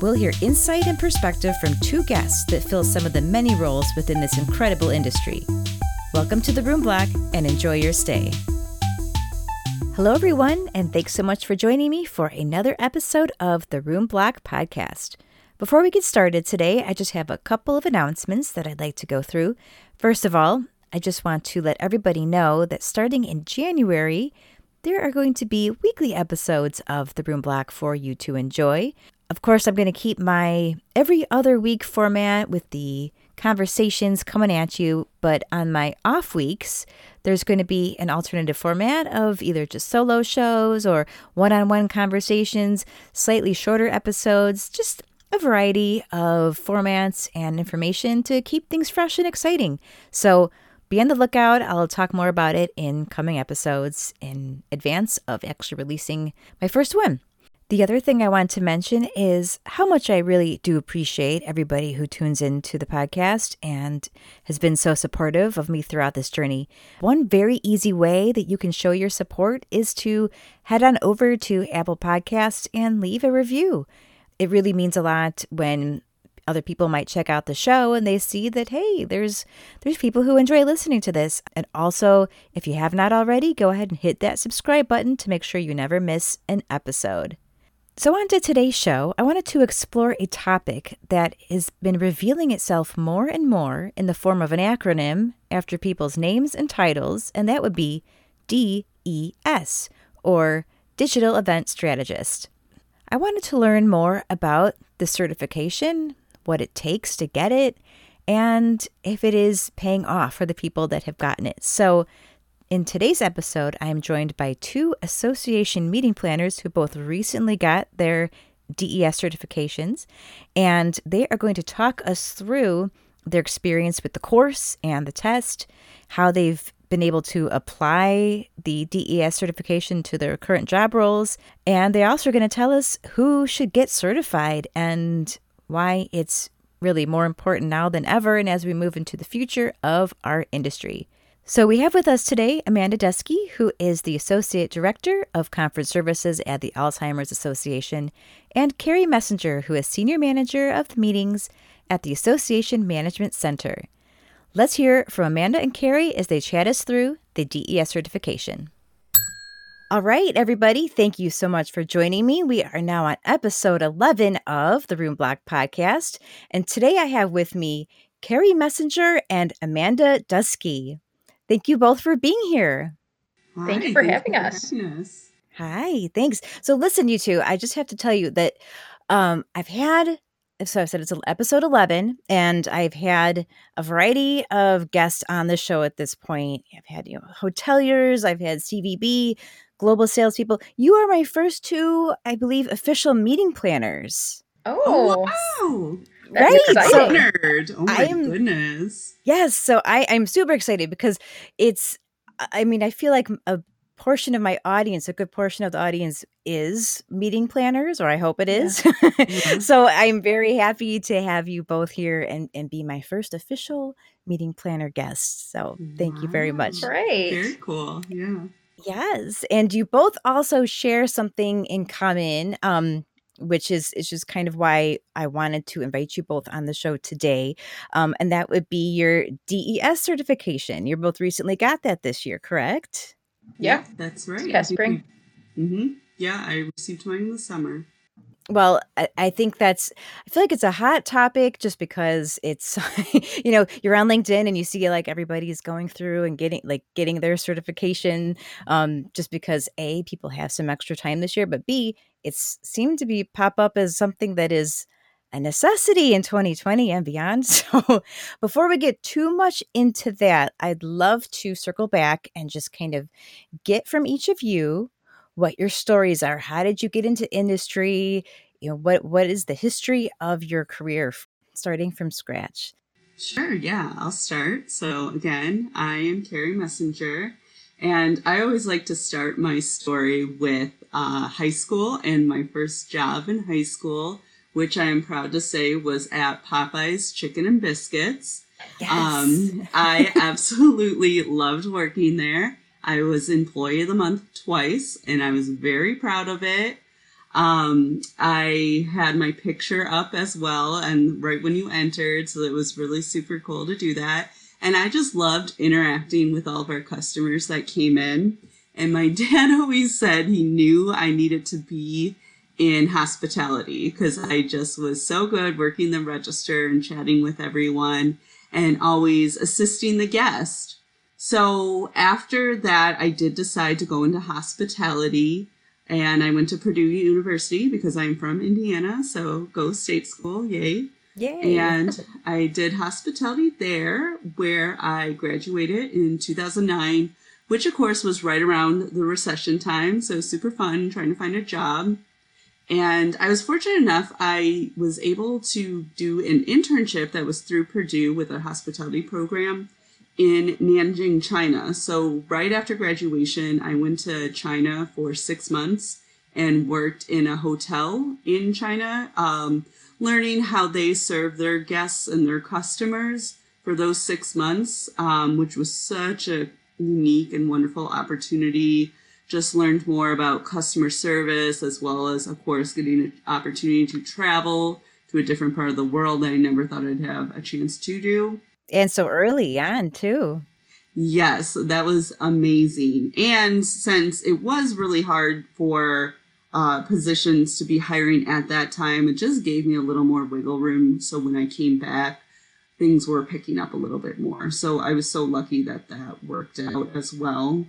we'll hear insight and perspective from two guests that fill some of the many roles within this incredible industry. Welcome to the Room Block and enjoy your stay. Hello, everyone, and thanks so much for joining me for another episode of the Room Block Podcast. Before we get started today, I just have a couple of announcements that I'd like to go through. First of all, I just want to let everybody know that starting in January, there are going to be weekly episodes of the Room Block for you to enjoy. Of course, I'm going to keep my every other week format with the conversations coming at you, but on my off weeks, there's going to be an alternative format of either just solo shows or one on one conversations, slightly shorter episodes, just a variety of formats and information to keep things fresh and exciting. So be on the lookout. I'll talk more about it in coming episodes in advance of actually releasing my first one. The other thing I want to mention is how much I really do appreciate everybody who tunes into the podcast and has been so supportive of me throughout this journey. One very easy way that you can show your support is to head on over to Apple Podcasts and leave a review. It really means a lot when other people might check out the show and they see that hey there's there's people who enjoy listening to this and also if you have not already go ahead and hit that subscribe button to make sure you never miss an episode so, on to today's show, I wanted to explore a topic that has been revealing itself more and more in the form of an acronym after people's names and titles, and that would be DES, or Digital Event Strategist. I wanted to learn more about the certification, what it takes to get it, and if it is paying off for the people that have gotten it. So, in today's episode, I am joined by two association meeting planners who both recently got their DES certifications, and they are going to talk us through their experience with the course and the test, how they've been able to apply the DES certification to their current job roles, and they're also going to tell us who should get certified and why it's really more important now than ever and as we move into the future of our industry. So we have with us today Amanda Duski, who is the Associate Director of Conference Services at the Alzheimer's Association, and Kari Messenger, who is Senior Manager of the Meetings at the Association Management Center. Let's hear from Amanda and Kari as they chat us through the DES certification. All right, everybody, thank you so much for joining me. We are now on episode 11 of the Room Block podcast, and today I have with me Kari Messenger and Amanda Duski. Thank you both for being here. Hi, Thank you for having us. us. Hi, thanks. So, listen, you two, I just have to tell you that um, I've had, so I said it's episode 11, and I've had a variety of guests on the show at this point. I've had, you know, hoteliers, I've had CVB, global salespeople. You are my first two, I believe, official meeting planners. Oh, oh wow right so nerd. Oh my I'm, goodness. Yes so i i'm super excited because it's i mean i feel like a portion of my audience a good portion of the audience is meeting planners or i hope it is. Yeah. yeah. so i'm very happy to have you both here and and be my first official meeting planner guest. So thank wow. you very much. Great. Very cool. Yeah. Yes and you both also share something in common um which is is just kind of why I wanted to invite you both on the show today. Um, and that would be your DES certification. You both recently got that this year, correct? Yeah, that's right. Yeah, spring. Mm-hmm. Yeah, I received mine in the summer. Well, I, think that's, I feel like it's a hot topic just because it's, you know, you're on LinkedIn and you see like everybody's going through and getting, like, getting their certification um, just because A, people have some extra time this year, but B, it's seemed to be pop up as something that is a necessity in 2020 and beyond. So, before we get too much into that, I'd love to circle back and just kind of get from each of you what your stories are. How did you get into industry? you know, what what is the history of your career starting from scratch? Sure, yeah, I'll start. So again, I am Kari Messenger, and I always like to start my story with uh, high school and my first job in high school, which I am proud to say was at Popeye's Chicken and Biscuits. Yes. Um, I absolutely loved working there. I was Employee of the Month twice, and I was very proud of it. Um, I had my picture up as well, and right when you entered, so it was really super cool to do that. And I just loved interacting with all of our customers that came in. And my dad always said he knew I needed to be in hospitality because I just was so good working the register and chatting with everyone and always assisting the guest. So after that, I did decide to go into hospitality and I went to Purdue University because I'm from Indiana. So go state school, yay. Yay. And I did hospitality there where I graduated in 2009, which of course was right around the recession time. So super fun trying to find a job. And I was fortunate enough, I was able to do an internship that was through Purdue with a hospitality program in Nanjing, China. So, right after graduation, I went to China for six months and worked in a hotel in China, um, learning how they serve their guests and their customers for those six months, um, which was such a unique and wonderful opportunity just learned more about customer service as well as of course getting an opportunity to travel to a different part of the world that I never thought I'd have a chance to do. And so early on too. Yes, that was amazing. And since it was really hard for uh, positions to be hiring at that time, it just gave me a little more wiggle room. So when I came back, things were picking up a little bit more. So I was so lucky that that worked out as well.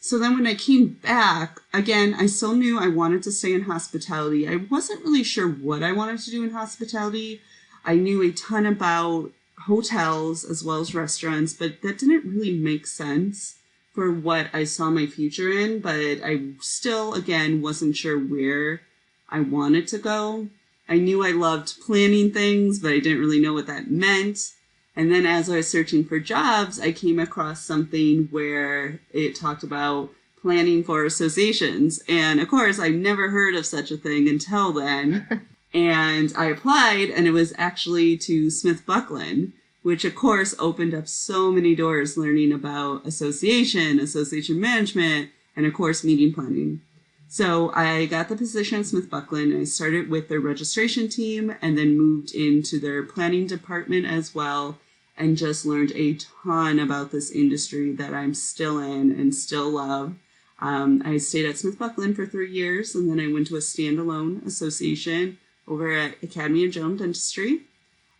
So then when I came back, again, I still knew I wanted to stay in hospitality. I wasn't really sure what I wanted to do in hospitality. I knew a ton about hotels as well as restaurants, but that didn't really make sense for what I saw my future in. But I still, again, wasn't sure where I wanted to go. I knew I loved planning things, but I didn't really know what that meant. And then as I was searching for jobs, I came across something where it talked about planning for associations. And of course, I never heard of such a thing until then. and I applied, and it was actually to SmithBucklin, which of course opened up so many doors learning about association, association management, and of course, meeting planning. So I got the position at SmithBucklin. I started with their registration team and then moved into their planning department as well and just learned a ton about this industry that I'm still in and still love. Um, I stayed at SmithBucklin for three years and then I went to a standalone association over at Academy of General Dentistry.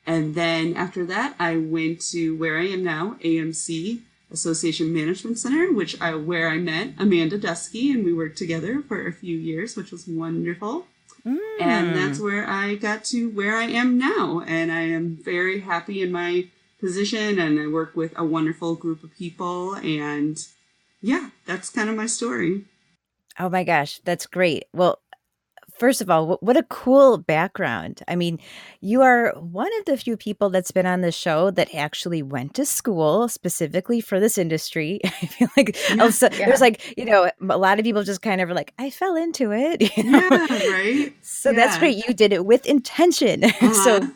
And then after that, I went to where I am now, AMC, Association Management Center, which I where I met Amanda Duski, and we worked together for a few years, which was wonderful. Mm. And that's where I got to where I am now, and I am very happy in my position, and I work with a wonderful group of people, and yeah, that's kind of my story. Oh my gosh, that's great. Well, first of all, what a cool background. I mean, you are one of the few people that's been on the show that actually went to school specifically for this industry. I feel like yeah, also, yeah. there's like, you know, a lot of people just kind of like, I fell into it. You know? Yeah, right. So yeah. that's great. You did it with intention. Uh-huh. so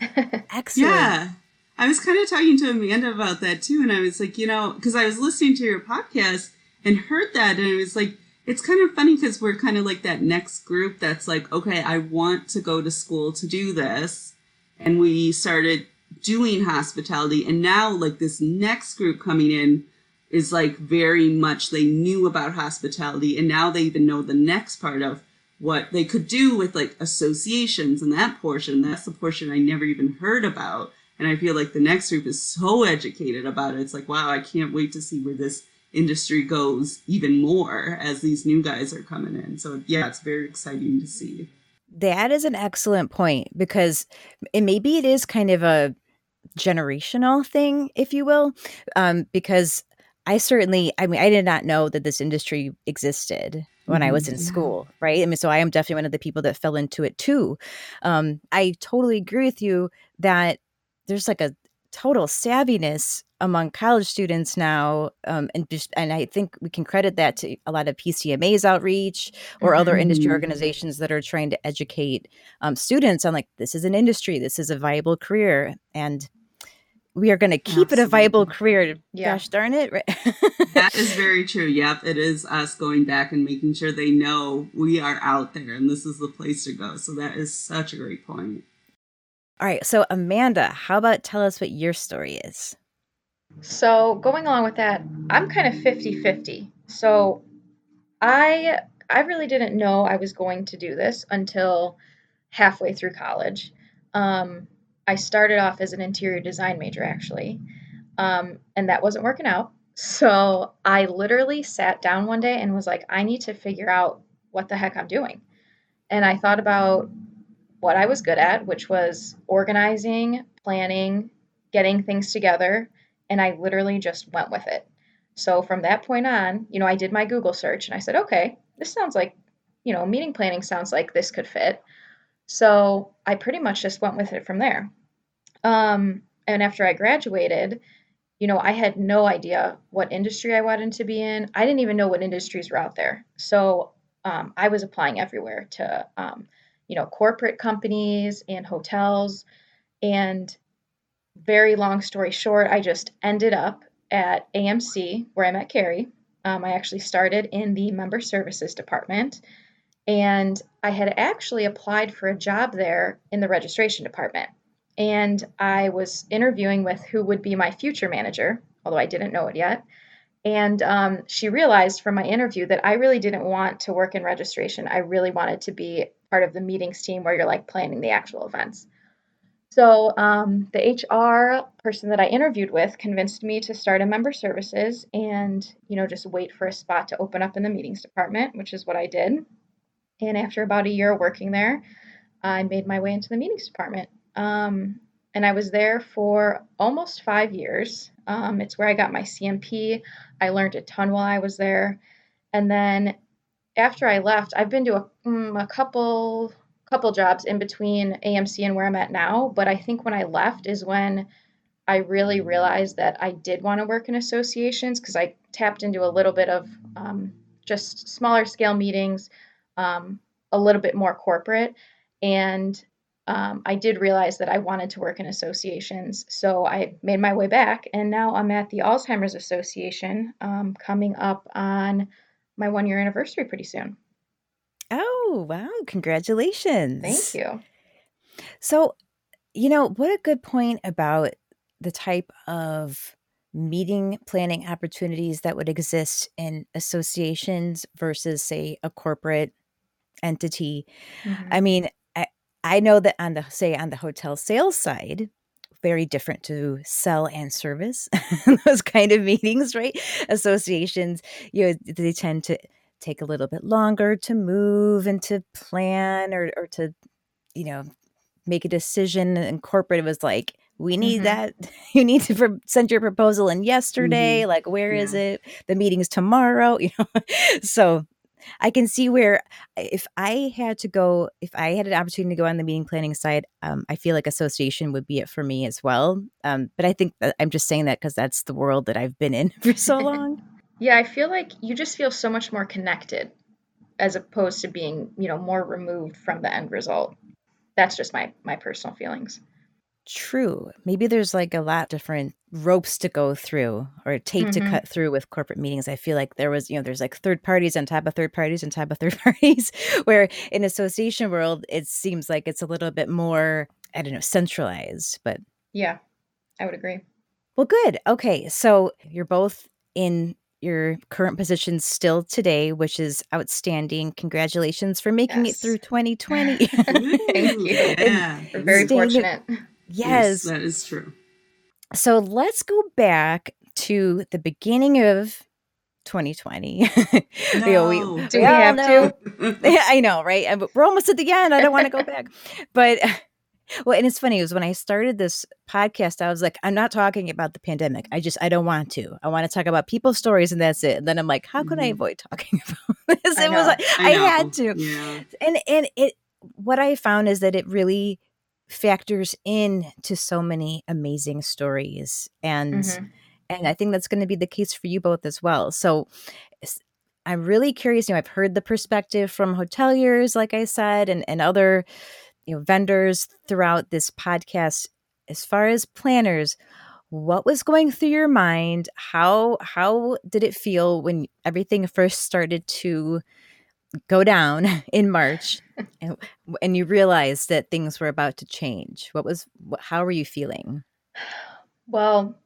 excellent. Yeah. I was kind of talking to Amanda about that too. And I was like, you know, because I was listening to your podcast and heard that. And I was like, it's kind of funny because we're kind of like that next group that's like, okay, I want to go to school to do this. And we started doing hospitality. And now, like, this next group coming in is like very much they knew about hospitality. And now they even know the next part of what they could do with like associations and that portion. That's the portion I never even heard about. And I feel like the next group is so educated about it. It's like, wow, I can't wait to see where this industry goes even more as these new guys are coming in. So yeah, it's very exciting to see. That is an excellent point because it, maybe it is kind of a generational thing, if you will, um, because I certainly, I mean, I did not know that this industry existed when I was in mm-hmm. school, right? I mean, so I am definitely one of the people that fell into it too. Um, I totally agree with you that there's like a total savviness among college students now um, and just and i think we can credit that to a lot of pcma's outreach or mm-hmm. other industry mm-hmm. organizations that are trying to educate um, students on like this is an industry this is a viable career and we are going to keep Absolutely. it a viable career yeah. gosh darn it right that is very true yep it is us going back and making sure they know we are out there and this is the place to go so that is such a great point all right. So, Amanda, how about tell us what your story is? So, going along with that, I'm kind of 50 50. So, I I really didn't know I was going to do this until halfway through college. Um, I started off as an interior design major, actually, um, and that wasn't working out. So I literally sat down one day and was like, I need to figure out what the heck I'm doing. And I thought about what I was good at, which was organizing, planning, getting things together, and I literally just went with it. So from that point on, you know, I did my Google search and I said, okay, this sounds like, you know, meeting planning sounds like this could fit. So I pretty much just went with it from there. Um, and after I graduated, you know, I had no idea what industry I wanted to be in. I didn't even know what industries were out there. So um, I was applying everywhere to um, you know, corporate companies and hotels. And very long story short, I just ended up at AMC where I met Kari. Um, I actually started in the member services department. And I had actually applied for a job there in the registration department. And I was interviewing with who would be my future manager, although I didn't know it yet. And um, she realized from my interview that I really didn't want to work in registration. I really wanted to be part of the meetings team where you're like planning the actual events. So um, the HR person that I interviewed with convinced me to start a member services and you know just wait for a spot to open up in the meetings department, which is what I did. And after about a year working there, I made my way into the meetings department. Um, and I was there for almost five years. Um, it's where I got my CMP. I learned a ton while I was there. And then after I left, I've been to a, um, a couple couple jobs in between AMC and where I'm at now. But I think when I left is when I really realized that I did want to work in associations because I tapped into a little bit of um, just smaller scale meetings, um, a little bit more corporate, and um, I did realize that I wanted to work in associations. So I made my way back, and now I'm at the Alzheimer's Association um, coming up on my one year anniversary pretty soon. Oh, wow. Congratulations. Thank you. So, you know, what a good point about the type of meeting planning opportunities that would exist in associations versus, say, a corporate entity. Mm-hmm. I mean, I, I know that on the, say, on the hotel sales side, very different to sell and service. Those kind of meetings right? Associations you know they tend to take a little bit longer to move and to plan or, or to you know make a decision and corporate. It was like we need mm-hmm. that. You need to pro- send your proposal in yesterday. Mm-hmm. like where yeah. is it? The meeting's tomorrow. You know? So I can see where if I had to go, if I had an opportunity to go on the meeting planning side, um, I feel like association would be it for me as well. Um, but I think I'm just saying that because that's the world that I've been in for so long. yeah, I feel like you just feel so much more connected as opposed to being, you know, more removed from the end result. That's just my my personal feelings. True. Maybe there's like a lot different ropes to go through or tape mm-hmm. to cut through with corporate meetings. I feel like there was, you know, there's like third parties on top of third parties on top of third parties, where in association world, it seems like it's a little bit more, I don't know, centralized. But yeah, I would agree. Well, good. Okay. So you're both in your current position still today, which is outstanding. Congratulations for making yes. it through 2020. Thank you. Yeah. We're very fortunate. Yes. yes. That is true. So let's go back to the beginning of 2020. No. you know, we, Do we, we have know. to? I know, right? We're almost at the end. I don't want to go back. But Well, and it's funny is when I started this podcast, I was like, I'm not talking about the pandemic. I just I don't want to. I want to talk about people's stories, and that's it. And then I'm like, how can I Mhm. avoid talking about this? I It was like I, know. had to. Yeah. And and it what I found is that it really factors in to so many amazing stories and Mhm. and I think that's going to be the case for you both as well. So i'm really curious. You know, I've heard the perspective from hoteliers, like I said, and, and other you know vendors throughout this podcast. As far as planners, what was going through your mind? How how did it feel when everything first started to go down in March, and, and you realized that things were about to change? What was how were you feeling? Well,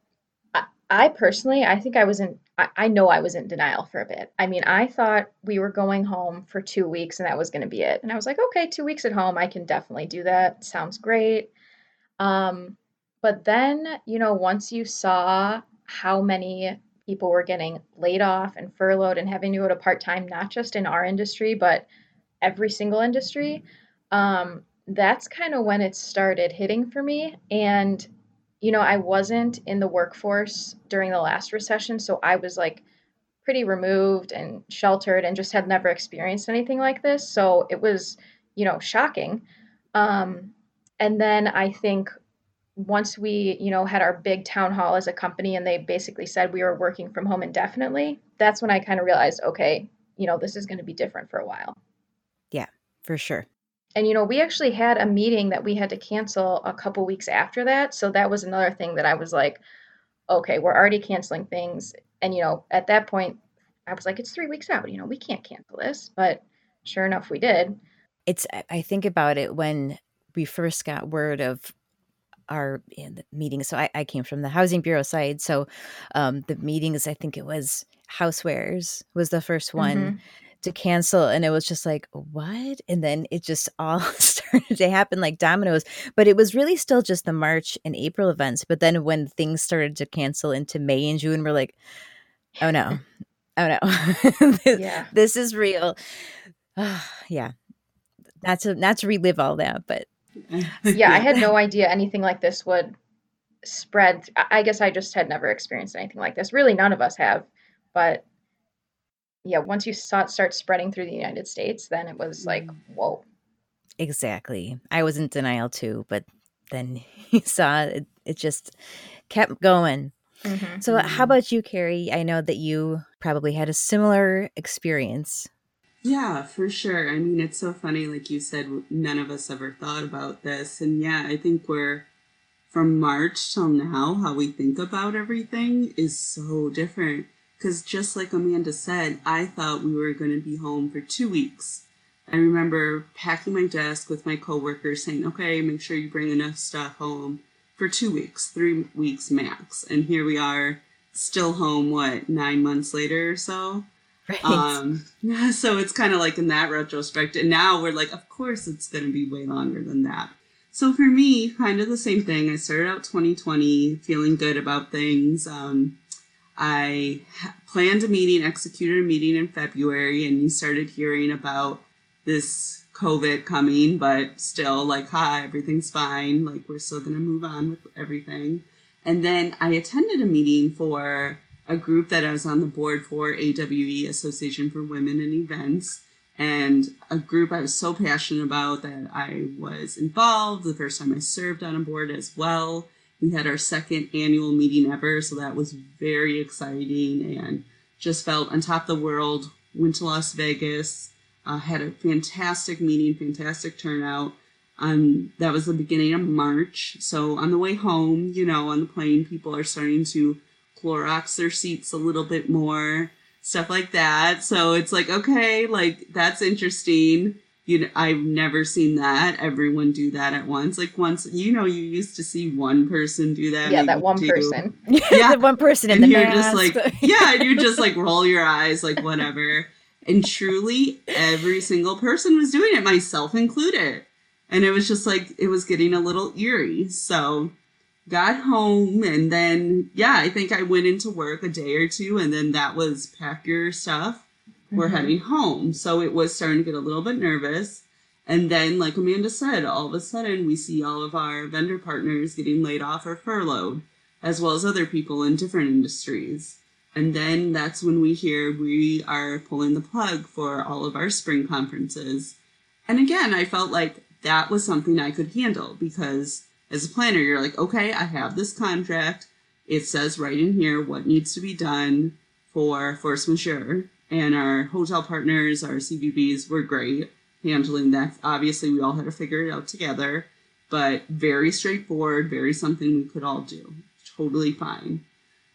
I, I personally, I think I was in, I, I know I was in denial for a bit. I mean, I thought we were going home for two weeks and that was going to be it. And I was like, okay, two weeks at home, I can definitely do that. Sounds great. Um, but then, you know, once you saw how many people were getting laid off and furloughed and having to go to part time, not just in our industry, but every single industry, um, that's kind of when it started hitting for me. And you know, I wasn't in the workforce during the last recession, so I was like pretty removed and sheltered and just had never experienced anything like this. So it was, you know, shocking. Um, and then I think once we, you know, had our big town hall as a company and they basically said we were working from home indefinitely, that's when I kind of realized, okay, you know, this is going to be different for a while. Yeah, for sure. And you know, we actually had a meeting that we had to cancel a couple weeks after that. So that was another thing that I was like, okay, we're already canceling things. And you know, at that point, I was like, it's three weeks out. You know, we can't cancel this. But sure enough, we did. it's I- I think about it when we first got word of our in the meetings. So I, I came from the housing bureau side. So um, the meetings, I think it was Housewares was the first one Mhm. to cancel, and it was just like what? And then it just all started to happen like dominoes. But it was really still just the March and April events. But then when things started to cancel into May and June, we're like, oh no, oh no, this, Yeah. this is real. yeah, not to not to relive all that, but Yeah, I had no idea anything like this would spread. I I guess I just had never experienced anything like this. Really, none of us have. But yeah, once you saw it start spreading through the United States, then it was like, whoa. exactly. I was in denial too, but then you saw it, it just kept going. Mhm. So, how Mhm. about you, Kari? I know that you probably had a similar experience. Yeah, for sure. I mean, it's so funny. Like you said, none of us ever thought about this. And yeah, I think we're from March till now, how we think about everything is so different. Because just like Amanda said, I thought we were going to be home for two weeks. I remember packing my desk with my coworkers saying, okay, make sure you bring enough stuff home for two weeks, three weeks max. And here we are, still home, what, nine months later or so? Right. Um, so it's kind of like in that retrospect. And now we're like, of course it's going to be way longer than that. So for me, kind of the same thing. I started out 2020 feeling good about things. Um, I planned a meeting, executed a meeting in February, and you started hearing about this COVID coming, but still, like, hi, everything's fine. Like, we're still going to move on with everything. And then I attended a meeting for a group that I was on the board for, AWE, Association for Women in Events, and a group I was so passionate about that I was involved the first time I served on a board as well. We had our second annual meeting ever, so that was very exciting and just felt on top of the world. Went to Las Vegas, uh, had a fantastic meeting, fantastic turnout. Um, that was the beginning of March. So on the way home, you know, on the plane, people are starting to Clorox their seats a little bit more, stuff like that. So it's like, okay, like that's interesting. You know, I've never seen that. Everyone do that at once. Like once, you know, you used to see one person do that. Yeah, that one two. person. Yeah. the one person in and the you're mask. just like, yeah, and you just like roll your eyes, like whatever. And truly, every single person was doing it, myself included. And it was just like, it was getting a little eerie. So, got home, and then, yeah, I think I went into work a day or two, and then that was pack your stuff. We're Mhm. heading home. So, it was starting to get a little bit nervous. And then, like Amanda said, all of a sudden we see all of our vendor partners getting laid off or furloughed, as well as other people in different industries. And then that's when we hear we are pulling the plug for all of our spring conferences. And again, I felt like that was something I could handle because as a planner, you're like, okay, I have this contract. It says right in here what needs to be done for force majeure. And our hotel partners, our CVBs were great handling that. Obviously, we all had to figure it out together, but very straightforward, very something we could all do. Totally fine.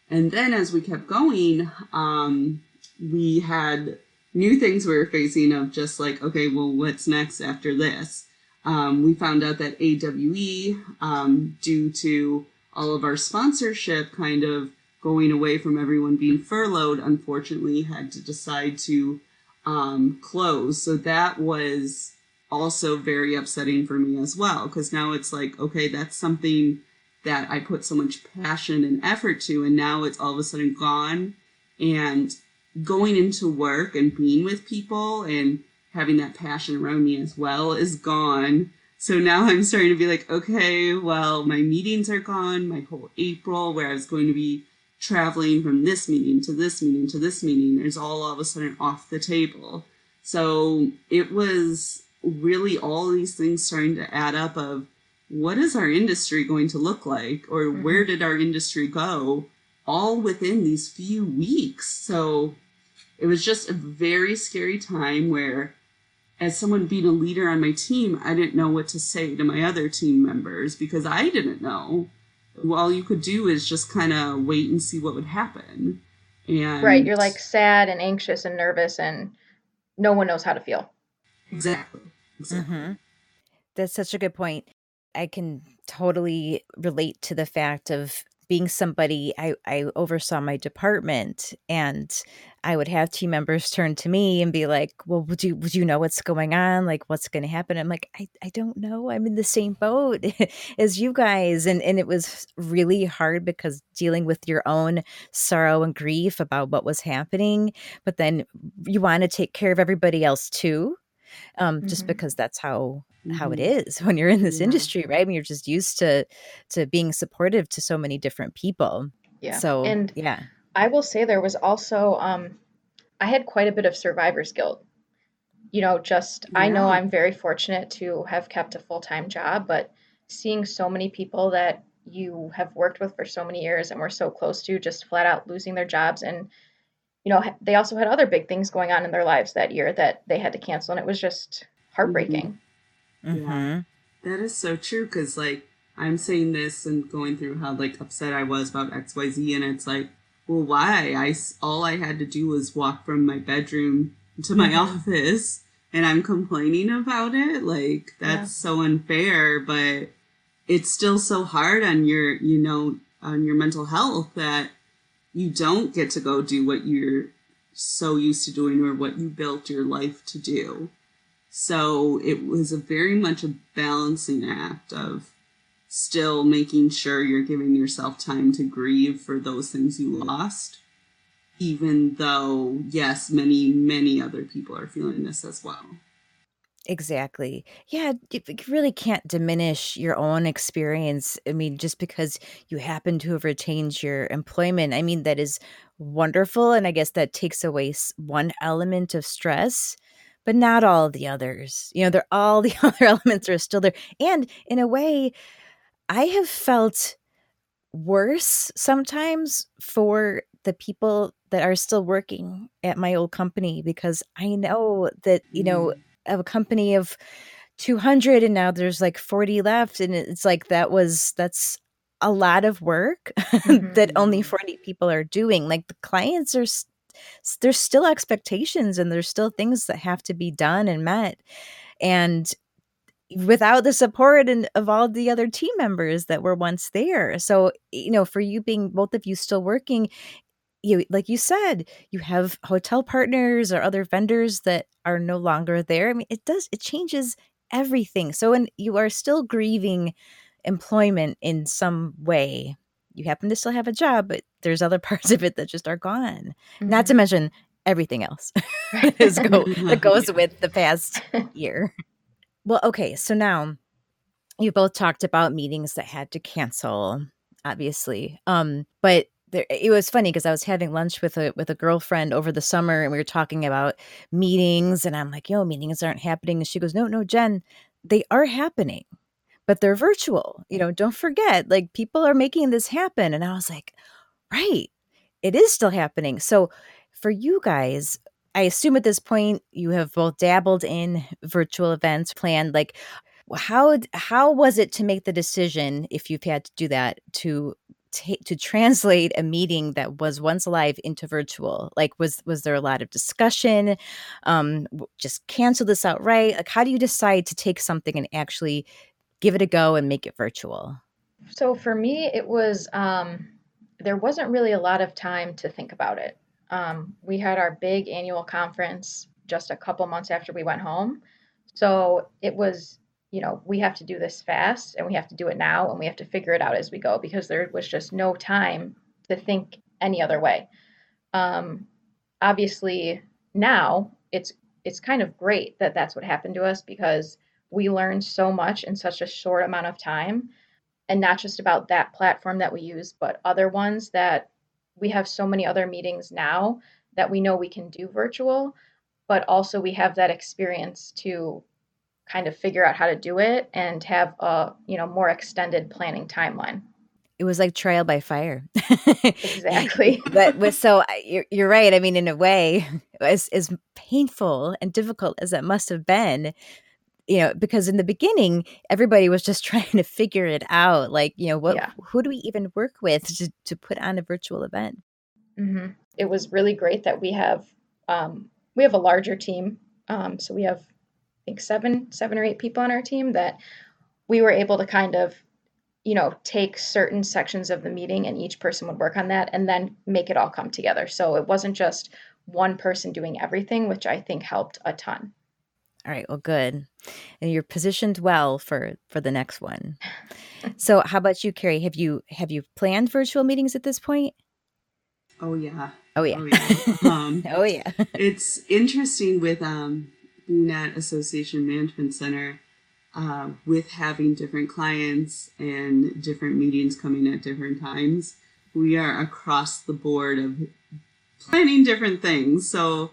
And then as we kept going, um, we had new things we were facing of just like, okay, well, what's next after this? Um, we found out that AWE, um, due to all of our sponsorship kind of going away from everyone being furloughed, unfortunately had to decide to um, close. So that was also very upsetting for me as well, because now it's like, okay, that's something that I put so much passion and effort to, and now it's all of a sudden gone. And going into work and being with people and having that passion around me as well is gone. So now I'm starting to be like, okay, well, my meetings are gone, my whole April, where I was going to be traveling from this meeting to this meeting to this meeting is all, all of a sudden off the table. So it was really all these things starting to add up of what is our industry going to look like or mm-hmm. where did our industry go all within these few weeks. So it was just a very scary time where as someone being a leader on my team, I didn't know what to say to my other team members because I didn't know all you could do is just kind of wait and see what would happen. And right, you're like sad and anxious and nervous, and no one knows how to feel. Exactly. exactly. Mm-hmm. That's such a good point. I can totally relate to the fact of being somebody I, I oversaw my department and I would have team members turn to me and be like, Well, would you would you know what's going on? Like what's gonna happen? I'm like, I, I don't know. I'm in the same boat as you guys. And and it was really hard because dealing with your own sorrow and grief about what was happening, but then you want to take care of everybody else too. Um, mm-hmm. just because that's how how it mm-hmm. is when you're in this yeah. industry, right? Mean, you're just used to to being supportive to so many different people. Yeah. So and yeah, I will say there was also um, I had quite a bit of survivor's guilt. You know, just yeah. I know I'm very fortunate to have kept a full time job, but seeing so many people that you have worked with for so many years and were so close to just flat out losing their jobs and you know they also had other big things going on in their lives that year that they had to cancel and it was just heartbreaking mm-hmm. Mm-hmm. Yeah. That is so true because, like, I'm saying this and going through how, like, upset I was about XYZ, and it's like, well, why? I, all I had to do was walk from my bedroom to my mm-hmm. office, and I'm complaining about it. Like, that's yeah. so unfair, but it's still so hard on your, you know, on your mental health that you don't get to go do what you're so used to doing or what you built your life to do. So it was a very much a balancing act of still making sure you're giving yourself time to grieve for those things you lost, even though, yes, many, many other people are feeling this as well. Exactly. Yeah, you really can't diminish your own experience. I mean, just because you happen to have retained your employment, I mean, that is wonderful. And I guess that takes away one element of stress but not all the others. You know, they're all the other elements are still there. And in a way, I have felt worse sometimes for the people that are still working at my old company because I know that, you know, mm. Of a company of 200 and now there's like 40 left and it's like that was that's a lot of work mm-hmm. that only mm-hmm. 40 people are doing like the clients are there's still expectations and there's still things that have to be done and met and without the support and of all the other team members that were once there so you know for you being both of you still working you like you said you have hotel partners or other vendors that are no longer there i mean it does it changes everything so when you are still grieving employment in some way you happen to still have a job, but there's other parts of it that just are gone. Mm-hmm. Not to mention everything else go, that goes with the past year. Well, okay. So now you both talked about meetings that had to cancel, obviously. Um, but there, it was funny because I was having lunch with a with a girlfriend over the summer, and we were talking about meetings, and I'm like, "Yo, meetings aren't happening," and she goes, "No, no, Jen, they are happening, but they're virtual. You know, don't forget, like people are making this happen." And I was like, "Right, it is still happening." So, for you guys, I assume at this point you have both dabbled in virtual events, planned like how how was it to make the decision if you've had to do that to to translate a meeting that was once live into virtual like was was there a lot of discussion? Um just cancel this outright like how do you decide to take something and actually give it a go and make it virtual? So for me it was um there wasn't really a lot of time to think about it. Um, we had our big annual conference just a couple months after we went home. So it was you know, we have to do this fast and we have to do it now and we have to figure it out as we go because there was just no time to think any other way. Um, obviously, now it's it's kind of great that that's what happened to us because we learned so much in such a short amount of time and not just about that platform that we use but other ones that we have so many other meetings now that we know we can do virtual but also we have that experience to kind of figure out how to do it and have a you know more extended planning timeline. It was like trial by fire. Exactly. But with so you're, you're right. I mean in a way as as painful and difficult as that must have been you know because in the beginning everybody was just trying to figure it out. Like you know what yeah. who do we even work with to, to put on a virtual event? Mm-hmm. it was really great that we have um, we have a larger team. Um, so we have think seven seven or eight people on our team that we were able to kind of you know take certain sections of the meeting and each person would work on that and then make it all come together. So it wasn't just one person doing everything which i think helped a ton. All right well good. And you're positioned well for for the next one. So how about you Kari? Have you have you planned virtual meetings at this point? Oh yeah. Oh yeah. Oh yeah, um, oh, yeah. it's interesting with um at Association Management Center uh, with having different clients and different meetings coming at different times, we are across the board of planning different things. So,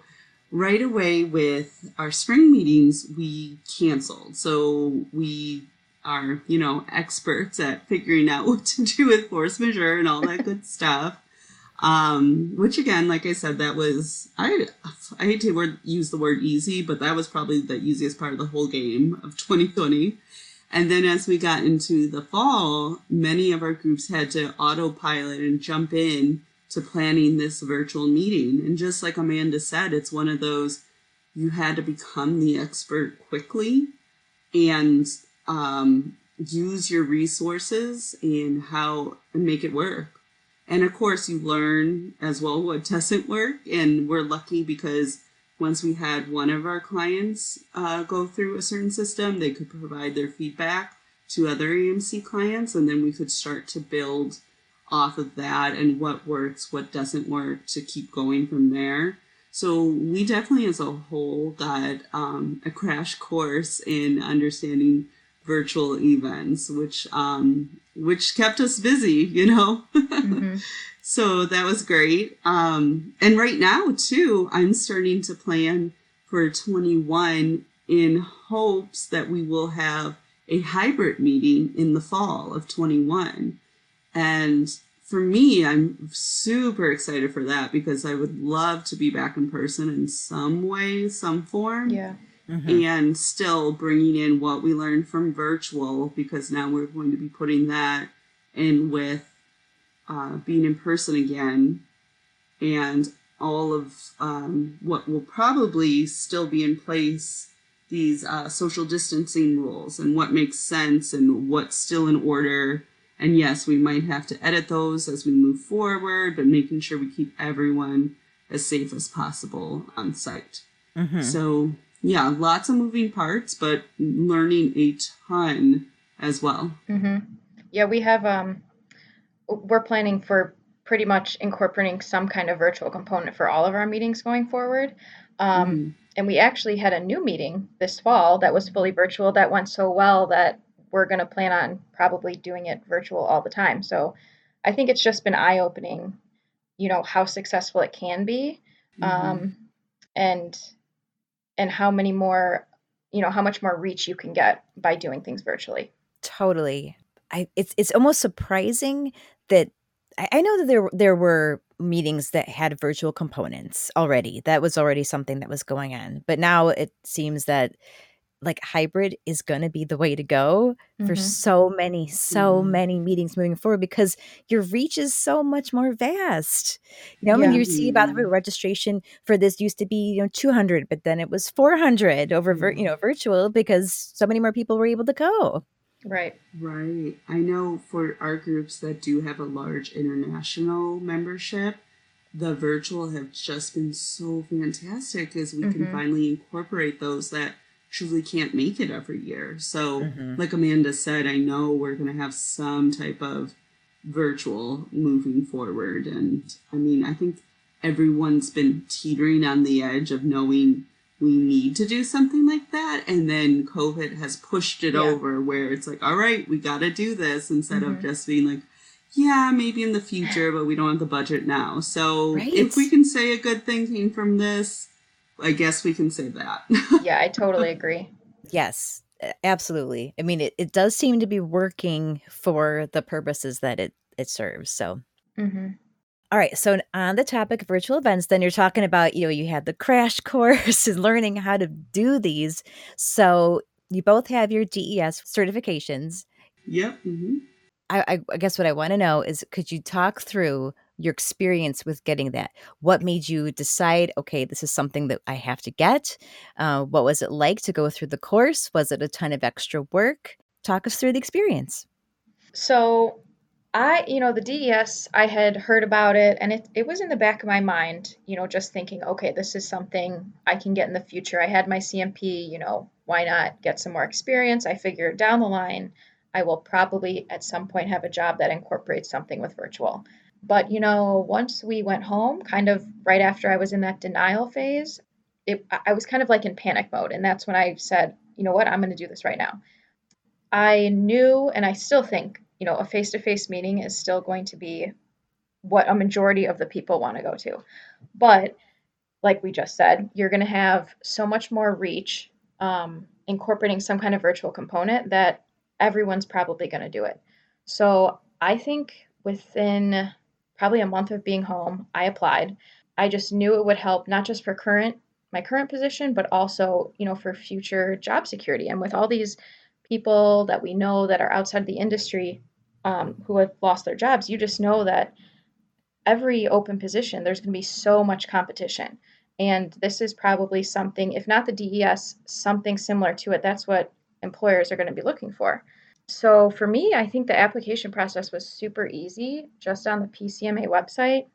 right away with our spring meetings, we canceled. So, we are, you know, experts at figuring out what to do with force majeure and all that good stuff. Um, which again, like I said, that was I I hate to word, use the word easy, but that was probably the easiest part of the whole game of 2020. And then as we got into the fall, many of our groups had to autopilot and jump in to planning this virtual meeting. And just like Amanda said, it's one of those you had to become the expert quickly and um, use your resources and how and make it work. And of course, you learn as well what doesn't work. And we're lucky because once we had one of our clients uh, go through a certain system, they could provide their feedback to other AMC clients, and then we could start to build off of that and what works, what doesn't work to keep going from there. So we definitely, as a whole, got um, a crash course in understanding virtual events, which um, which kept us busy, you know. mm-hmm. So that was great. Um, and right now too, I'm starting to plan for 21 in hopes that we will have a hybrid meeting in the fall of 21. And for me, I'm super excited for that because I would love to be back in person in some way, some form. Yeah mm-hmm. and still bringing in what we learned from virtual because now we're going to be putting that in with uh, being in person again and all of um, what will probably still be in place these uh, social distancing rules and what makes sense and what's still in order and yes we might have to edit those as we move forward but making sure we keep everyone as safe as possible on site mm-hmm. so yeah, lots of moving parts, but learning a ton as well. Mm-hmm. Yeah, we have. Um, we're planning for pretty much incorporating some kind of virtual component for all of our meetings going forward. Um, mm and we actually had a new meeting this fall that was fully virtual that went so well that we're going to plan on probably doing it virtual all the time. So I think it's just been eye opening, you know, how successful it can be. Mm-hmm. Um, and and how many more you know how much more reach you can get by doing things virtually. Totally. I it's it's almost surprising that I, I know that there there were meetings that had virtual components already. That was already something that was going on. But now it seems that like hybrid is going to be the way to go mm-hmm. for so many so mm-hmm. many meetings moving forward because your reach is so much more vast you know yeah. when you see about the mm-hmm. registration for this used to be you know 200 but then it was 400 over vir- you know virtual because so many more people were able to go right right i know for our groups that do have a large international membership the virtual have just been so fantastic as we mm-hmm. can finally incorporate those that truly can't make it every year. So, mm-hmm. like Amanda said, I know we're going to have some type of virtual moving forward. And I mean, I think everyone's been teetering on the edge of knowing we need to do something like that. And then COVID has pushed it yeah. over where it's like, all right, we got to do this instead mm-hmm. of just being like, yeah, maybe in the future, but we don't have the budget now. So right. if we can say a good thing came from this, I guess we can say that. yeah, I totally agree. Yes, absolutely. I mean, it, it does seem to be working for the purposes that it, it serves. So, mm-hmm. All right. So, on the topic of virtual events, then you're talking about, you know, you had the crash course and learning how to do these. So, you both have your DES certifications. Yep. Mm-hmm. I, I guess what I want to know is could you talk through your experience with getting that. What made you decide, okay, this is something that I have to get? Uh, what was it like to go through the course? Was it a ton of extra work? Talk us through the experience. So, I, you know, the DES, I had heard about it and it, it was in the back of my mind, you know, just thinking, okay, this is something I can get in the future. I had my CMP, you know, why not get some more experience? I figured down the line, I will probably at some point have a job that incorporates something with virtual. But, you know, once we went home, kind of right after I was in that denial phase, it, I was kind of like in panic mode. And that's when I said, you know what, I'm going to do this right now. I knew, and I still think, you know, a face to face meeting is still going to be what a majority of the people want to go to. But like we just said, you're going to have so much more reach um, incorporating some kind of virtual component that everyone's probably going to do it. So I think within probably a month of being home, I applied. I just knew it would help not just for current my current position, but also, you know, for future job security. And with all these people that we know that are outside the industry um, who have lost their jobs, you just know that every open position, there's going to be so much competition. And this is probably something, if not the DES, something similar to it. That's what employers are going to be looking for. So for me, I think the application process was super easy just on the PCMA website.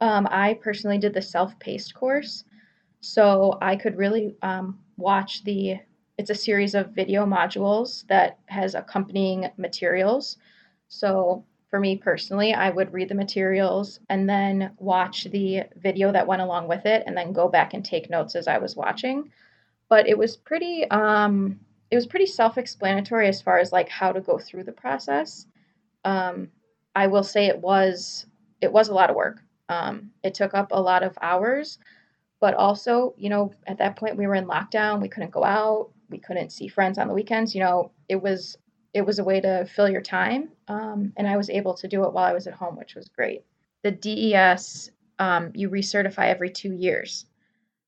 Um, I personally did the self-paced course, so I could really um, watch the. It's a series of video modules that has accompanying materials. So for me personally, I would read the materials and then watch the video that went along with it, and then go back and take notes as I was watching. But it was pretty. Um, it was pretty self-explanatory as far as like how to go through the process. Um, I will say it was it was a lot of work. Um, it took up a lot of hours, but also, you know, at that point we were in lockdown. We couldn't go out. We couldn't see friends on the weekends. You know, it was it was a way to fill your time, um, and I was able to do it while I was at home, which was great. The DES um, you recertify every two years,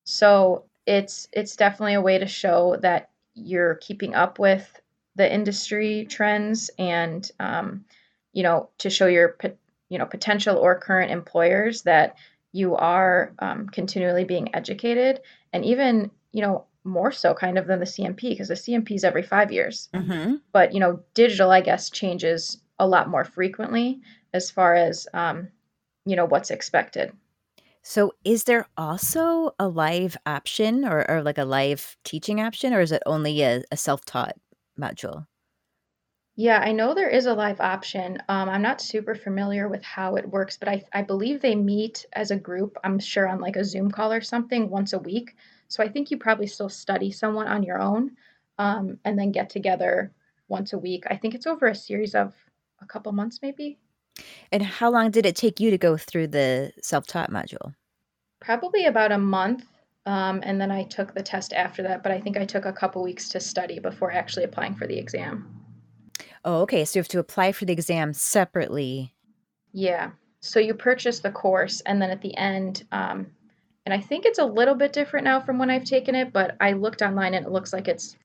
so it's it's definitely a way to show that you're keeping up with the industry trends and um, you know to show your you know potential or current employers that you are um, continually being educated and even you know more so kind of than the cmp because the cmp is every five years mm-hmm. but you know digital i guess changes a lot more frequently as far as um, you know what's expected so, is there also a live option or, or like a live teaching option, or is it only a, a self taught module? Yeah, I know there is a live option. Um, I'm not super familiar with how it works, but I, I believe they meet as a group, I'm sure on like a Zoom call or something once a week. So I think you probably still study someone on your own um, and then get together once a week. I think it's over a series of a couple months, maybe. And how long did it take you to go through the self taught module? Probably about a month. Um, and then I took the test after that, but I think I took a couple weeks to study before actually applying for the exam. Oh, okay. So you have to apply for the exam separately. Yeah. So you purchase the course, and then at the end, um, and I think it's a little bit different now from when I've taken it, but I looked online and it looks like it's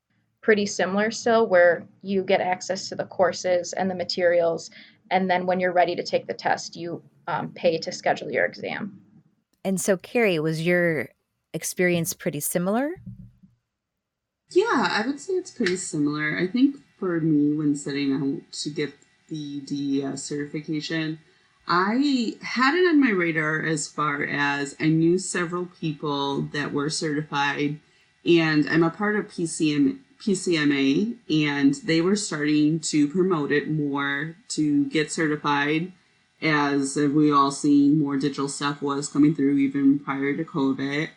pretty similar still, where you get access to the courses and the materials, and then when you're ready to take the test, you um, pay to schedule your exam. And so, Kari, was your experience pretty similar? Yeah, I would say it's pretty similar. I think for me, when setting out to get the DES certification, I had it on my radar as far as I knew several people that were certified, and I'm a part of PCM, PCMA, and they were starting to promote it more to get certified. As we all seen, more digital stuff was coming through even prior to COVID.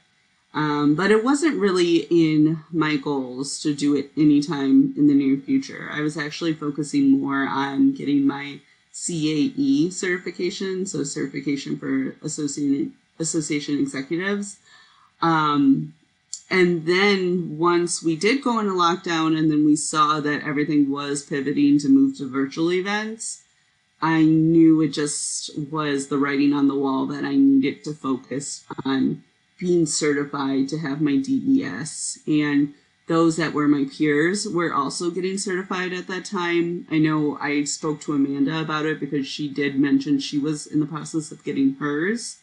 Um, but it wasn't really in my goals to do it anytime in the near future. I was actually focusing more on getting my CAE certification, so certification for association association executives. Um, and then once we did go into lockdown, and then we saw that everything was pivoting to move to virtual events, I knew it just was the writing on the wall that I needed to focus on being certified to have my DES. And those that were my peers were also getting certified at that time. I know I spoke to Amanda about it because she did mention she was in the process of getting hers.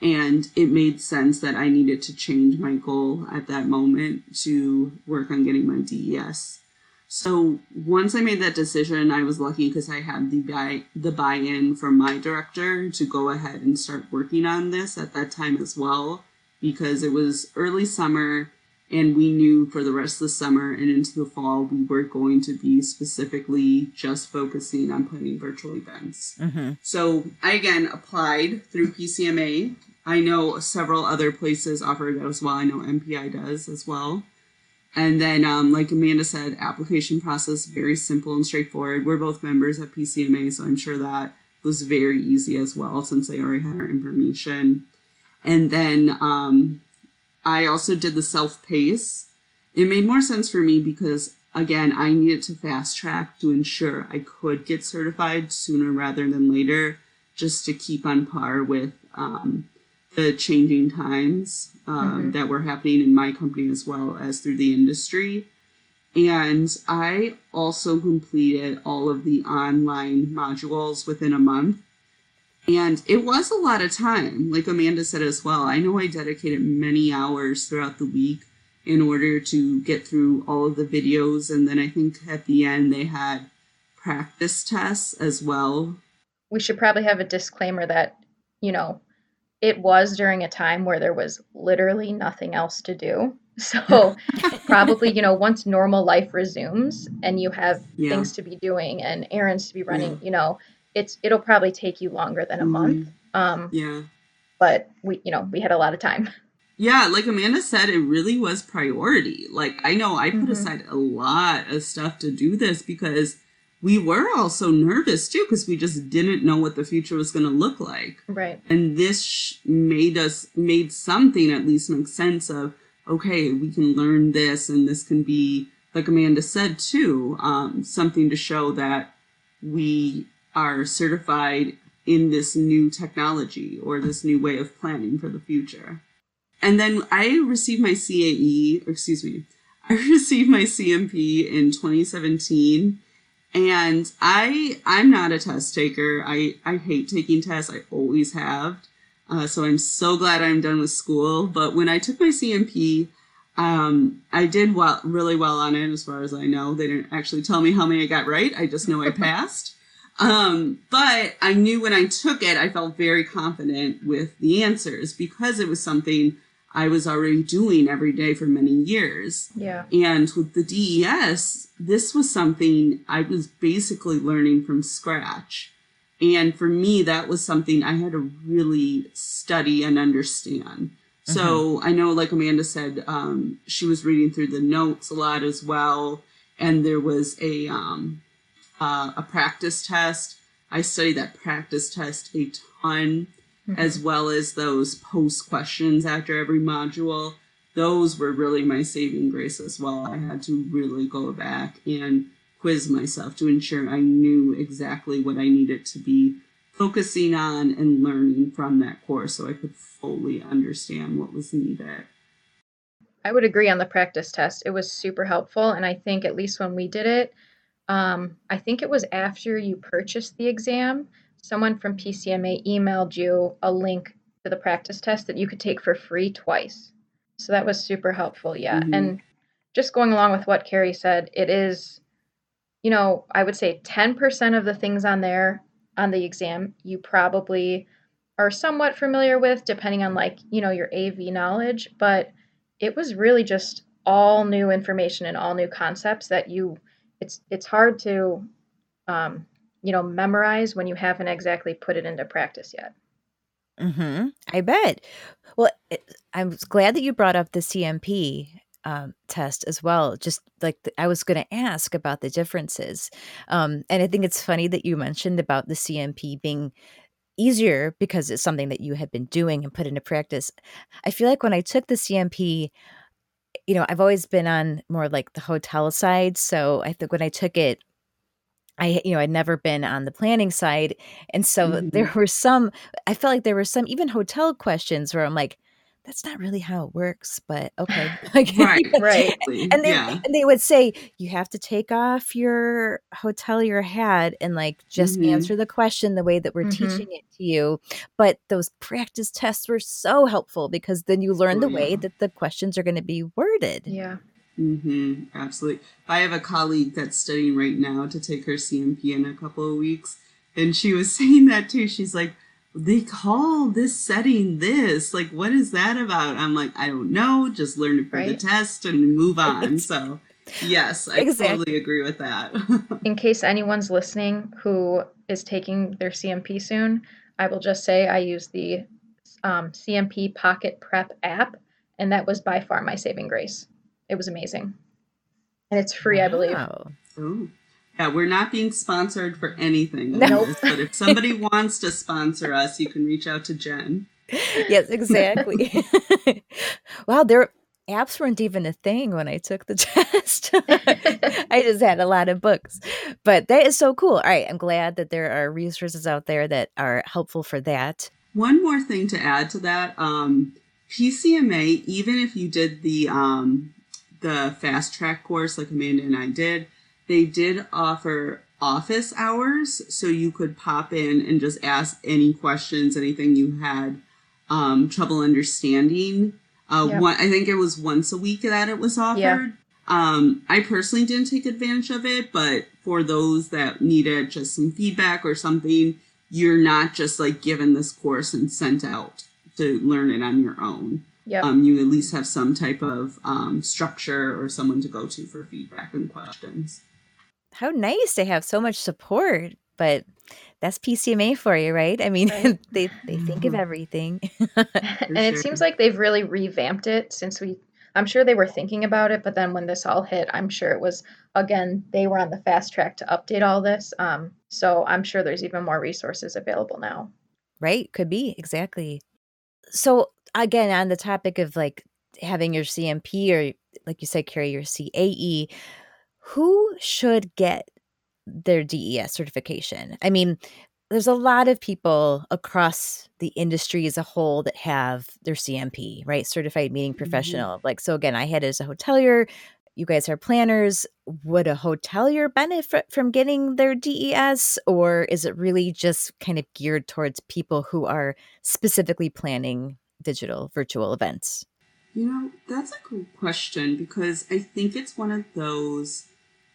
And it made sense that I needed to change my goal at that moment to work on getting my DES. So once I made that decision, I was lucky because I had the buy the buy-in from my director to go ahead and start working on this at that time as well because it was early summer and we knew for the rest of the summer and into the fall we were going to be specifically just focusing on planning virtual events. Mm-hmm. So I again applied through PCMA. I know several other places offer it as well. I know MPI does as well. And then, um, like Amanda said, application process very simple and straightforward. We're both members at PCMA, so I'm sure that was very easy as well since they already had our information. And then um, I also did the self pace. It made more sense for me because, again, I needed to fast track to ensure I could get certified sooner rather than later, just to keep on par with um, the changing times um, mm-hmm. that were happening in my company as well as through the industry. And I also completed all of the online modules within a month. And it was a lot of time, like Amanda said as well. I know I dedicated many hours throughout the week in order to get through all of the videos. And then I think at the end they had practice tests as well. We should probably have a disclaimer that, you know, it was during a time where there was literally nothing else to do. So probably, you know, once normal life resumes and you have yeah. things to be doing and errands to be running, yeah. you know, it's it'll probably take you longer than a mm-hmm. month. Um, yeah. But we, you know, we had a lot of time. Yeah, like Amanda said, it really was priority. Like I know I put mm-hmm. aside a lot of stuff to do this because we were also nervous too because we just didn't know what the future was going to look like. Right. And this made us made something at least make sense of okay, we can learn this and this can be like Amanda said too, um, something to show that we are certified in this new technology or this new way of planning for the future. And then I received my CAE, excuse me, I received my CMP in 2017 and I I'm not a test taker. I I hate taking tests. I always have. Uh, so I'm so glad I'm done with school. But when I took my CMP, um, I did well, really well on it, as far as I know. They didn't actually tell me how many I got right. I just know I passed. Um, but I knew when I took it, I felt very confident with the answers because it was something I was already doing every day for many years. Yeah. And with the DES, this was something I was basically learning from scratch. And for me, that was something I had to really study and understand. So mm-hmm. I know, like Amanda said, um, she was reading through the notes a lot as well, and there was a um, uh, a practice test. I studied that practice test a ton, mm-hmm. as well as those post questions after every module. Those were really my saving grace as well. I had to really go back and quiz myself to ensure I knew exactly what I needed to be focusing on and learning from that course so I could fully understand what was needed. I would agree on the practice test. It was super helpful. And I think, at least when we did it, um, I think it was after you purchased the exam, someone from PCMA emailed you a link to the practice test that you could take for free twice. So that was super helpful. Yeah. Mm-hmm. And just going along with what Kari said, it is, you know, I would say 10% of the things on there on the exam you probably are somewhat familiar with, depending on like, you know, your AV knowledge. But it was really just all new information and all new concepts that you it's it's hard to um, you know memorize when you haven't exactly put it into practice yet hmm I bet. Well, it, I'm glad that you brought up the CMP um, test as well. Just like the, I was going to ask about the differences, um, and I think it's funny that you mentioned about the CMP being easier because it's something that you had been doing and put into practice. I feel like when I took the CMP, you know, I've always been on more like the hotel side. So I think when I took it, I, you know, I'd never been on the planning side. And so mm-hmm. there were some, I felt like there were some even hotel questions where I'm like, that's not really how it works, but okay. right, right. And they yeah. and they would say you have to take off your hotelier hat and like just mm-hmm. answer the question the way that we're mm-hmm. teaching it to you. But those practice tests were so helpful because then you learn oh, the yeah. way that the questions are going to be worded. Yeah. Mm-hmm. Absolutely. I have a colleague that's studying right now to take her CMP in a couple of weeks, and she was saying that too. She's like they call this setting this. Like, what is that about? I'm like, I don't know. Just learn it for right? the test and move on. so, yes, I exactly. totally agree with that. In case anyone's listening who is taking their CMP soon, I will just say I use the um, CMP Pocket Prep app, and that was by far my saving grace. It was amazing. And it's free, wow. I believe. Ooh. Yeah, we're not being sponsored for anything. No. This, but if somebody wants to sponsor us, you can reach out to Jen. Yes, exactly. wow, their apps weren't even a thing when I took the test. I just had a lot of books. But that is so cool. All right, I'm glad that there are resources out there that are helpful for that. One more thing to add to that, um, PCMA, even if you did the um, the fast track course like Amanda and I did, they did offer office hours so you could pop in and just ask any questions anything you had um, trouble understanding uh, yep. one, i think it was once a week that it was offered yeah. um, i personally didn't take advantage of it but for those that needed just some feedback or something you're not just like given this course and sent out to learn it on your own Yep. Um, you at least have some type of um, structure or someone to go to for feedback and questions how nice to have so much support, but that's PCMA for you, right? I mean, right. they they think of mm-hmm. everything. and it seems like they've really revamped it since we I'm sure they were thinking about it, but then when this all hit, I'm sure it was again they were on the fast track to update all this. Um, so I'm sure there's even more resources available now. Right? Could be exactly. So again, on the topic of like having your CMP or like you said, Kari your CAE, who should get their DES certification? I mean, there's a lot of people across the industry as a whole that have their CMP, right? Certified meeting mm-hmm. professional. Mm-hmm. Like, so again, I had as a hotelier, you guys are planners. Would a hotelier benefit from getting their DES, or is it really just kind of geared towards people who are specifically planning digital virtual events? You know, that's a good question because I think it's one of those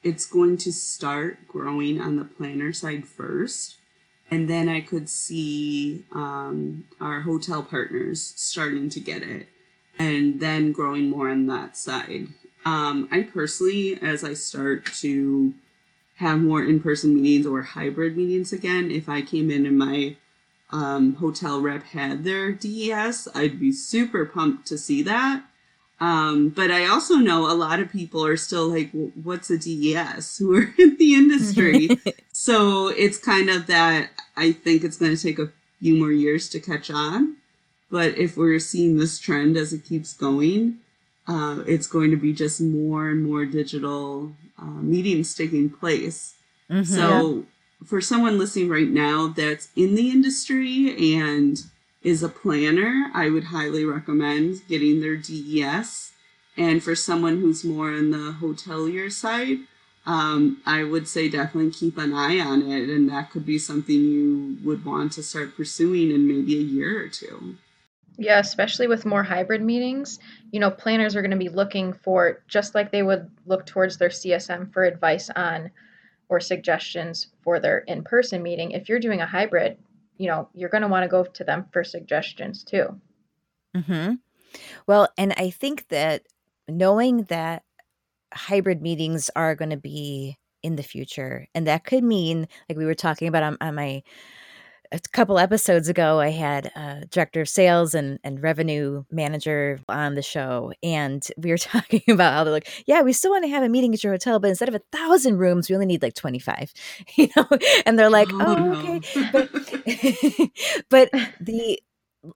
it's going to start growing on the planner side first. And then I could see um, our hotel partners starting to get it and then growing more on that side. Um, I personally, as I start to have more in person meetings or hybrid meetings again, if I came in and my um, hotel rep had their DES, I'd be super pumped to see that. Um, but I also know a lot of people are still like, what's a DES who are in the industry? so it's kind of that I think it's going to take a few more years to catch on. But if we're seeing this trend as it keeps going, uh, it's going to be just more and more digital uh, meetings taking place. Mm-hmm. So for someone listening right now that's in the industry and is a planner, I would highly recommend getting their DES. And for someone who's more on the hotelier side, um, I would say definitely keep an eye on it. And that could be something you would want to start pursuing in maybe a year or two. Yeah, especially with more hybrid meetings, you know, planners are going to be looking for, just like they would look towards their CSM for advice on or suggestions for their in person meeting. If you're doing a hybrid, you know, you're going to want to go to them for suggestions too. Mm-hmm. Well, and I think that knowing that hybrid meetings are going to be in the future, and that could mean, like we were talking about on, on my a couple episodes ago, I had a director of sales and, and revenue manager on the show, and we were talking about how they're like, "Yeah, we still want to have a meeting at your hotel, but instead of a thousand rooms, we only need like twenty five, you know." And they're like, "Oh, oh okay," but but the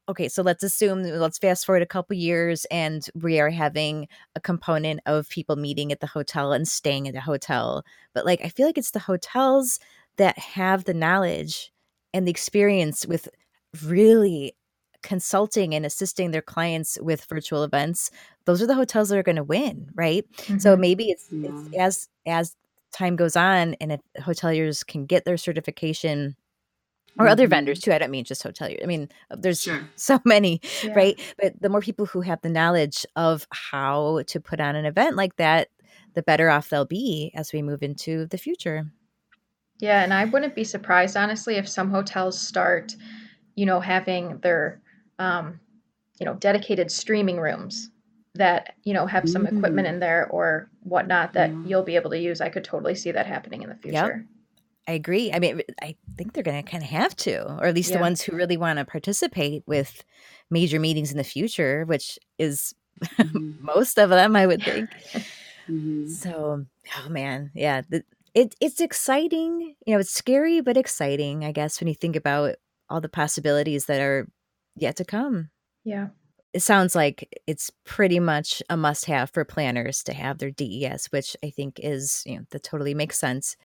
okay, so let's assume let's fast forward a couple years, and we are having a component of people meeting at the hotel and staying at the hotel, but like I feel like it's the hotels that have the knowledge and the experience with really consulting and assisting their clients with virtual events those are the hotels that are going to win right mm-hmm. so maybe it's, yeah. it's as as time goes on and if hoteliers can get their certification or mm-hmm. other vendors too. I don't mean just hoteliers. I mean, uh, there's sure. so many, yeah. right? But the more people who have the knowledge of how to put on an event like that, the better off they'll be as we move into the future. Yeah, and I wouldn't be surprised honestly if some hotels start, you know, having their um, you know, dedicated streaming rooms that, you know, have some equipment in there or whatnot that you'll be able to use. I could totally see that happening in the future. Yep. I agree. I mean, I think they're going to kind of have to, or at least yeah. the ones who really want to participate with major meetings in the future, which is mm-hmm. most of them, I would think. mm-hmm. So, oh man, yeah, the, it it's exciting. You know, it's scary but exciting, I guess, when you think about all the possibilities that are yet to come. Yeah. It sounds like it's pretty much a must have for planners to have their DES, which I think is, you know, that totally makes sense.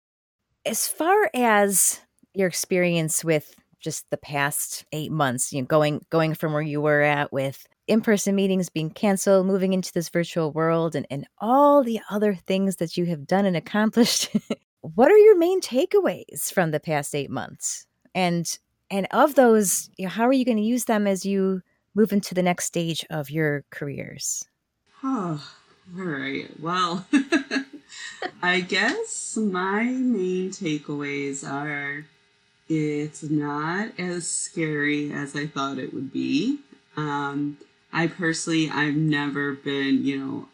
As far as your experience with just the past eight months, you know, going going from where you were at with in-person meetings being canceled, moving into this virtual world and, and all the other things that you have done and accomplished. what are your main takeaways from the past eight months? And and of those, you know, how are you going to use them as you move into the next stage of your careers? Oh, all right. Well, I guess my main takeaways are it's not as scary as I thought it would be. Um, I personally, I've never been, you know,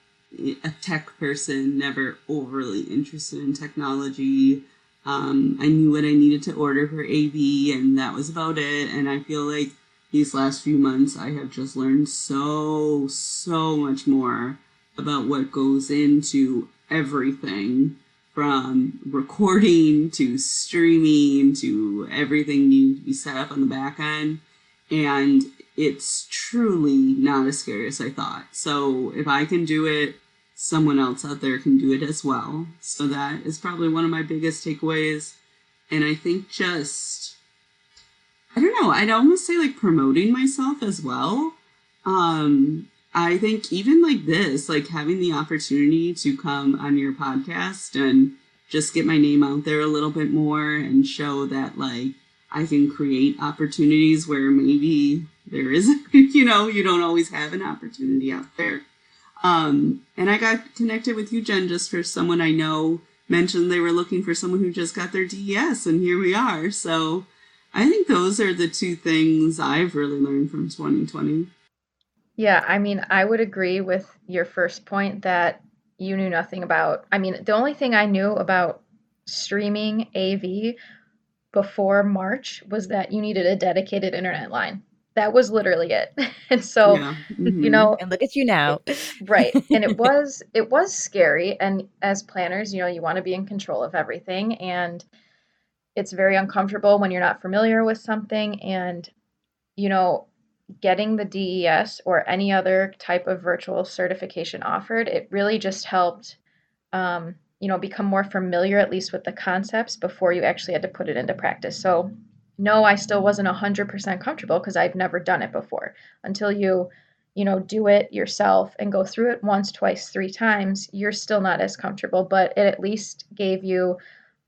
a tech person, never overly interested in technology. Um, I knew what I needed to order for AV, and that was about it. And I feel like these last few months, I have just learned so, so much more about what goes into everything from recording to streaming to everything needing to be set up on the back end. And it's truly not as scary as I thought. So if I can do it, someone else out there can do it as well. So that is probably one of my biggest takeaways. And I think just, I don't know, I'd almost say like promoting myself as well. Um, I think even like this, like having the opportunity to come on your podcast and just get my name out there a little bit more and show that like I can create opportunities where maybe there is, you know, you don't always have an opportunity out there. Um, and I got connected with you, Jen, just for someone I know mentioned they were looking for someone who just got their DES, and here we are. So I think those are the two things I've really learned from 2020. Yeah, I mean, I would agree with your first point that you knew nothing about. I mean, the only thing I knew about streaming AV before March was that you needed a dedicated internet line. That was literally it. and so, Yeah. Mhm. you know, And look at you now. right and it was it was scary and as planners you know you want to be in control of everything and it's very uncomfortable when you're not familiar with something and you know getting the DES or any other type of virtual certification offered it really just helped um, you know become more familiar at least with the concepts before you actually had to put it into practice so no I still wasn't 100% comfortable because I've never done it before until you you know, do it yourself and go through it once, twice, three times, you're still not as comfortable, but it at least gave you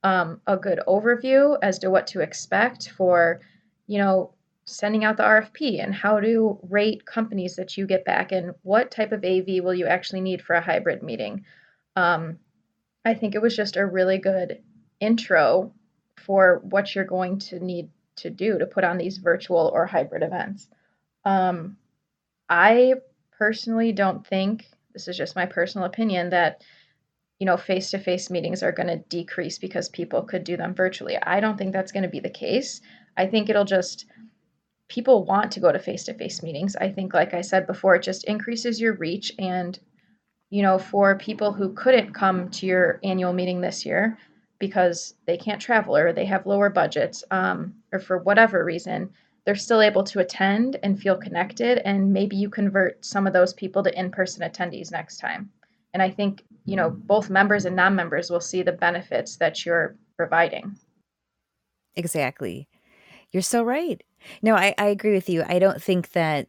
um, a good overview as to what to expect for, you know, sending out the RFP and how to rate companies that you get back and what type of AV will you actually need for a hybrid meeting. Um, I think it was just a really good intro for what you're going to need to do to put on these virtual or hybrid events. Um, I personally don't think, this is just my personal opinion, that you know face-to-face meetings are going to decrease because people could do them virtually. I don't think that's going to be the case. I think it'll just people want to go to face-to-face meetings. I think like I said before, it just increases your reach and you know, for people who couldn't come to your annual meeting this year because they can't travel or they have lower budgets um, or for whatever reason, they're still able to attend and feel connected. And maybe you convert some of those people to in person attendees next time. And I think, you know, both members and non members will see the benefits that you're providing. Exactly. You're so right. No, I, I agree with you. I don't think that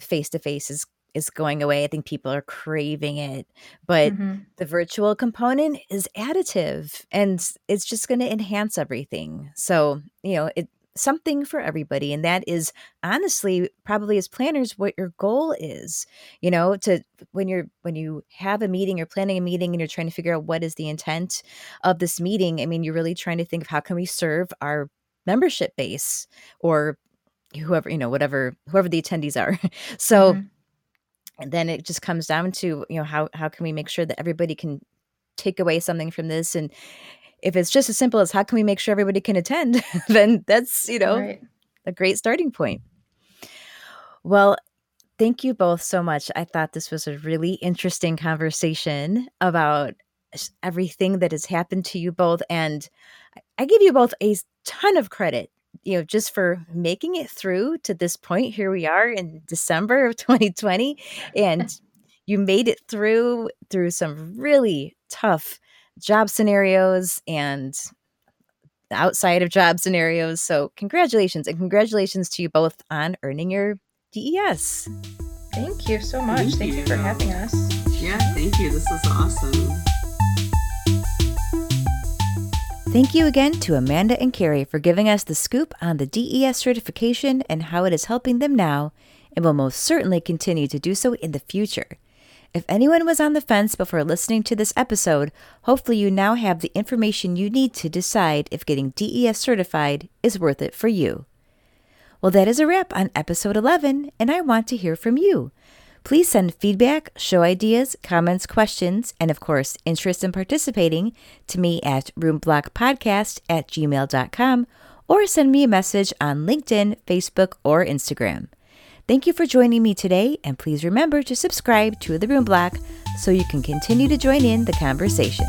face to face is is going away. I think people are craving it, but Mhm. the virtual component is additive and it's just going to enhance everything. So, you know, it something for everybody and that is honestly probably as planners what your goal is you know to when you're when you have a meeting you're planning a meeting and you're trying to figure out what is the intent of this meeting i mean you're really trying to think of how can we serve our membership base or whoever you know whatever whoever the attendees are so Mhm. And then it just comes down to you know how how can we make sure that everybody can take away something from this? And if it's just as simple as how can we make sure everybody can attend? Then that's you know Right. a great starting point. Well thank you both so much. I thought this was a really interesting conversation about everything that has happened to you both. And i give you both a ton of credit you know just for making it through to this point here we are in december of 2020 and you made it through through some really tough job scenarios and outside of job scenarios so congratulations and congratulations to you both on earning your des Thank you so much. Thank Thank, you for having us. Yeah, thank you. This is awesome. Thank you again to Amanda and Kari for giving us the scoop on the DES certification and how it is helping them now and will most certainly continue to do so in the future. If anyone was on the fence before listening to this episode, hopefully you now have the information you need to decide if getting DES certified is worth it for you. Well, that is a wrap on episode 11, and I want to hear from you. Please send feedback, show ideas, comments, questions, and of course, interest in participating to me at roomblockpodcast at gmail.com or send me a message on LinkedIn, Facebook, or Instagram. Thank you for joining me today, and please remember to subscribe to The Room Block so you can continue to join in the conversation.